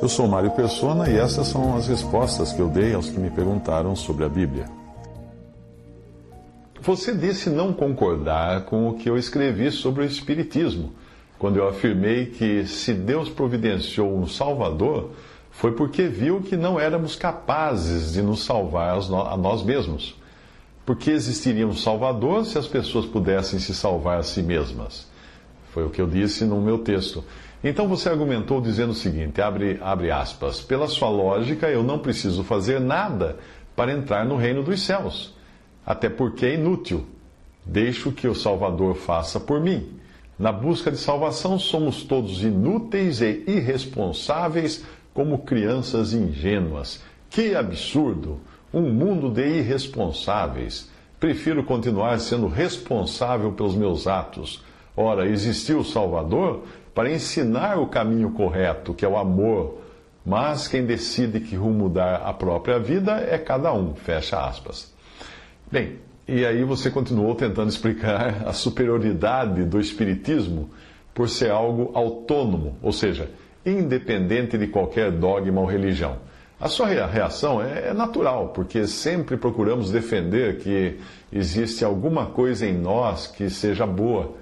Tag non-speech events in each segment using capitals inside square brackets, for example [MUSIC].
Eu sou Mário Persona e essas são as respostas que eu dei aos que me perguntaram sobre a Bíblia. Você disse não concordar com o que eu escrevi sobre o Espiritismo, quando eu afirmei que se Deus providenciou um Salvador, foi porque viu que não éramos capazes de nos salvar a nós mesmos. Porque existiria um Salvador se as pessoas pudessem se salvar a si mesmas. Foi o que eu disse no meu texto. Então você argumentou dizendo o seguinte: abre, abre aspas, pela sua lógica, eu não preciso fazer nada para entrar no reino dos céus, até porque é inútil. Deixo que o Salvador faça por mim. Na busca de salvação, somos todos inúteis e irresponsáveis como crianças ingênuas. Que absurdo! Um mundo de irresponsáveis. Prefiro continuar sendo responsável pelos meus atos. Ora, existiu o Salvador para ensinar o caminho correto, que é o amor. Mas quem decide que rumo dar a própria vida é cada um. Fecha aspas. Bem, e aí você continuou tentando explicar [LAUGHS] a superioridade do Espiritismo por ser algo autônomo, ou seja, independente de qualquer dogma ou religião. A sua reação é, é natural, porque sempre procuramos defender que existe alguma coisa em nós que seja boa.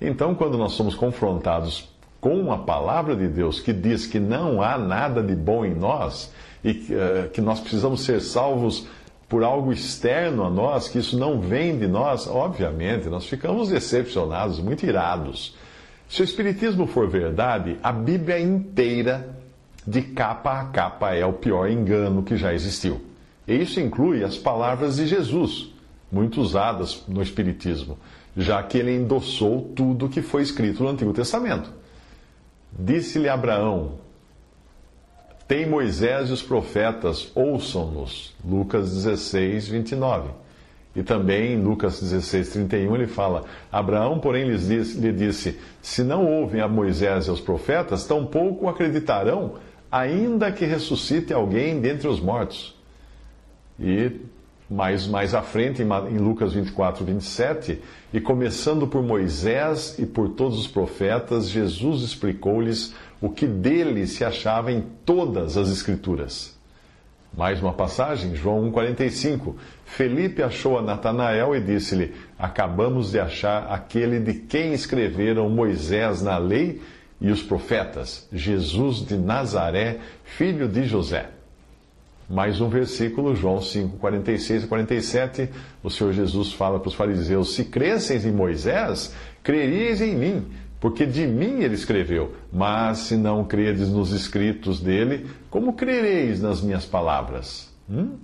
Então, quando nós somos confrontados com a palavra de Deus que diz que não há nada de bom em nós e que nós precisamos ser salvos por algo externo a nós, que isso não vem de nós, obviamente, nós ficamos decepcionados, muito irados. Se o Espiritismo for verdade, a Bíblia inteira de capa a capa é o pior engano que já existiu. E isso inclui as palavras de Jesus, muito usadas no Espiritismo, já que ele endossou tudo que foi escrito no Antigo Testamento. Disse-lhe Abraão: Tem Moisés e os profetas, ouçam-nos. Lucas 16, 29. E também em Lucas 16, 31 ele fala: Abraão, porém, lhes disse, lhe disse: Se não ouvem a Moisés e aos profetas, tampouco acreditarão ainda que ressuscite alguém dentre os mortos. E mais, mais à frente, em Lucas 24, 27, e começando por Moisés e por todos os profetas, Jesus explicou-lhes o que dele se achava em todas as Escrituras. Mais uma passagem, João 1,45. Felipe achou a Natanael e disse-lhe: Acabamos de achar aquele de quem escreveram Moisés na lei e os profetas, Jesus de Nazaré, filho de José. Mais um versículo, João 5, 46 e 47, o Senhor Jesus fala para os fariseus: Se cresceis em Moisés, creríeis em mim, porque de mim ele escreveu. Mas se não credes nos escritos dele, como crereis nas minhas palavras? Hum?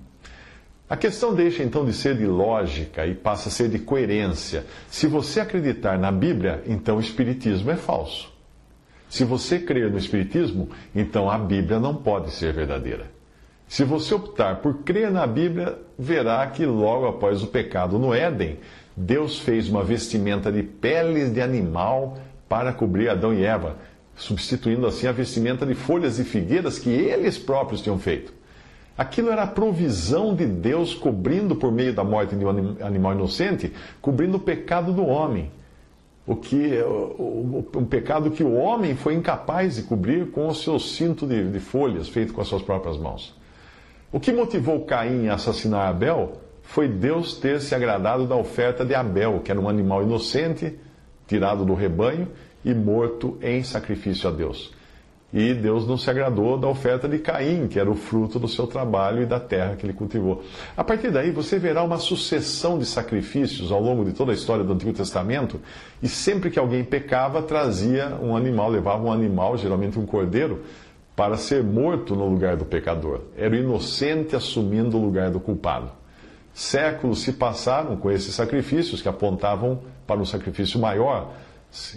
A questão deixa então de ser de lógica e passa a ser de coerência. Se você acreditar na Bíblia, então o Espiritismo é falso. Se você crer no Espiritismo, então a Bíblia não pode ser verdadeira. Se você optar por crer na Bíblia, verá que logo após o pecado no Éden, Deus fez uma vestimenta de peles de animal para cobrir Adão e Eva, substituindo assim a vestimenta de folhas de figueiras que eles próprios tinham feito. Aquilo era a provisão de Deus cobrindo, por meio da morte de um animal inocente, cobrindo o pecado do homem o que um pecado que o homem foi incapaz de cobrir com o seu cinto de, de folhas feito com as suas próprias mãos. O que motivou Caim a assassinar Abel foi Deus ter se agradado da oferta de Abel, que era um animal inocente, tirado do rebanho e morto em sacrifício a Deus. E Deus não se agradou da oferta de Caim, que era o fruto do seu trabalho e da terra que ele cultivou. A partir daí, você verá uma sucessão de sacrifícios ao longo de toda a história do Antigo Testamento, e sempre que alguém pecava, trazia um animal, levava um animal, geralmente um cordeiro, para ser morto no lugar do pecador. Era o inocente assumindo o lugar do culpado. Séculos se passaram com esses sacrifícios que apontavam para um sacrifício maior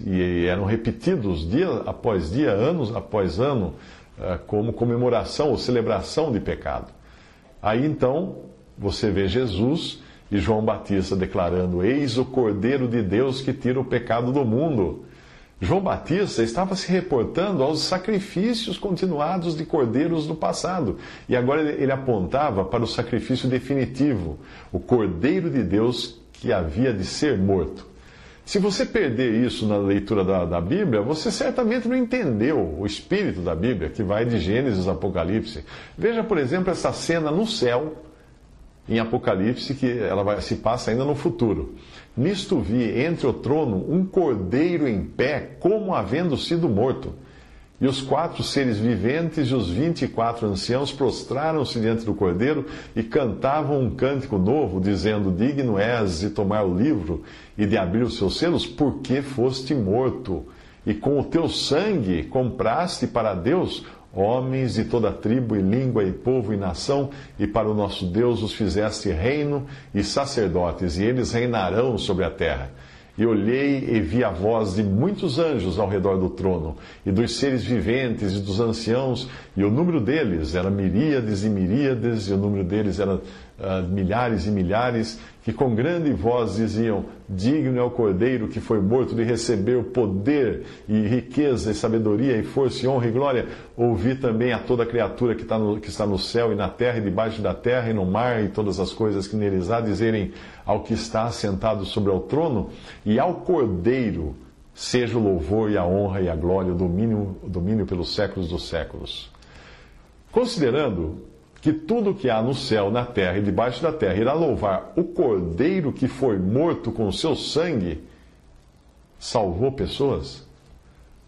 e eram repetidos dia após dia, anos após ano, eh, como comemoração ou celebração de pecado. Aí então você vê Jesus e João Batista declarando: Eis o Cordeiro de Deus que tira o pecado do mundo. João Batista estava se reportando aos sacrifícios continuados de cordeiros do passado. E agora ele apontava para o sacrifício definitivo, o Cordeiro de Deus que havia de ser morto. Se você perder isso na leitura da, da, Bíblia, você certamente não entendeu o espírito da Bíblia, que vai de Gênesis a Apocalipse. Veja, por exemplo, essa cena no céu, em Apocalipse, que ela vai, se passa ainda no futuro. Nisto vi entre o trono um cordeiro em pé, como havendo sido morto. E os quatro seres viventes e os vinte e quatro anciãos prostraram-se diante do cordeiro e cantavam um cântico novo, dizendo: Digno és de tomar o livro e de abrir os seus selos, porque foste morto. E com o teu sangue compraste para Deus homens de toda tribo e língua e povo e nação, e para o nosso Deus os fizeste reino e sacerdotes, e eles reinarão sobre a terra. E olhei e vi a voz de muitos anjos ao redor do trono, e dos seres viventes e dos anciãos, e o número deles era miríades e miríades, e o número deles era uh, milhares e milhares, que com grande voz diziam: Digno é o Cordeiro que foi morto de receber o poder e riqueza e sabedoria e força e honra e glória. Ouvi também a toda criatura que está, no, que está no céu e na terra e debaixo da terra e no mar e todas as coisas que neles há dizerem ao que está assentado sobre o trono e ao Cordeiro seja o louvor e a honra e a glória, o domínio, o domínio pelos séculos dos séculos. Considerando que tudo que há no céu, na terra e debaixo da terra irá louvar o cordeiro que foi morto com o seu sangue, salvou pessoas?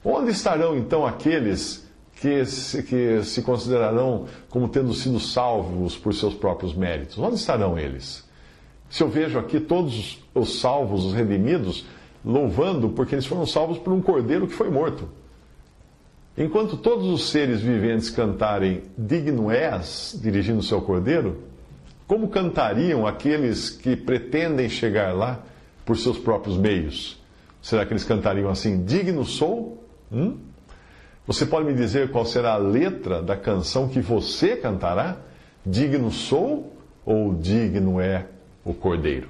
Onde estarão então aqueles que se, que se considerarão como tendo sido salvos por seus próprios méritos? Onde estarão eles? Se eu vejo aqui todos os salvos, os redimidos, louvando porque eles foram salvos por um cordeiro que foi morto. Enquanto todos os seres viventes cantarem Digno és, dirigindo o seu cordeiro, como cantariam aqueles que pretendem chegar lá por seus próprios meios? Será que eles cantariam assim: Digno sou? Hum? Você pode me dizer qual será a letra da canção que você cantará? Digno sou ou digno é o cordeiro?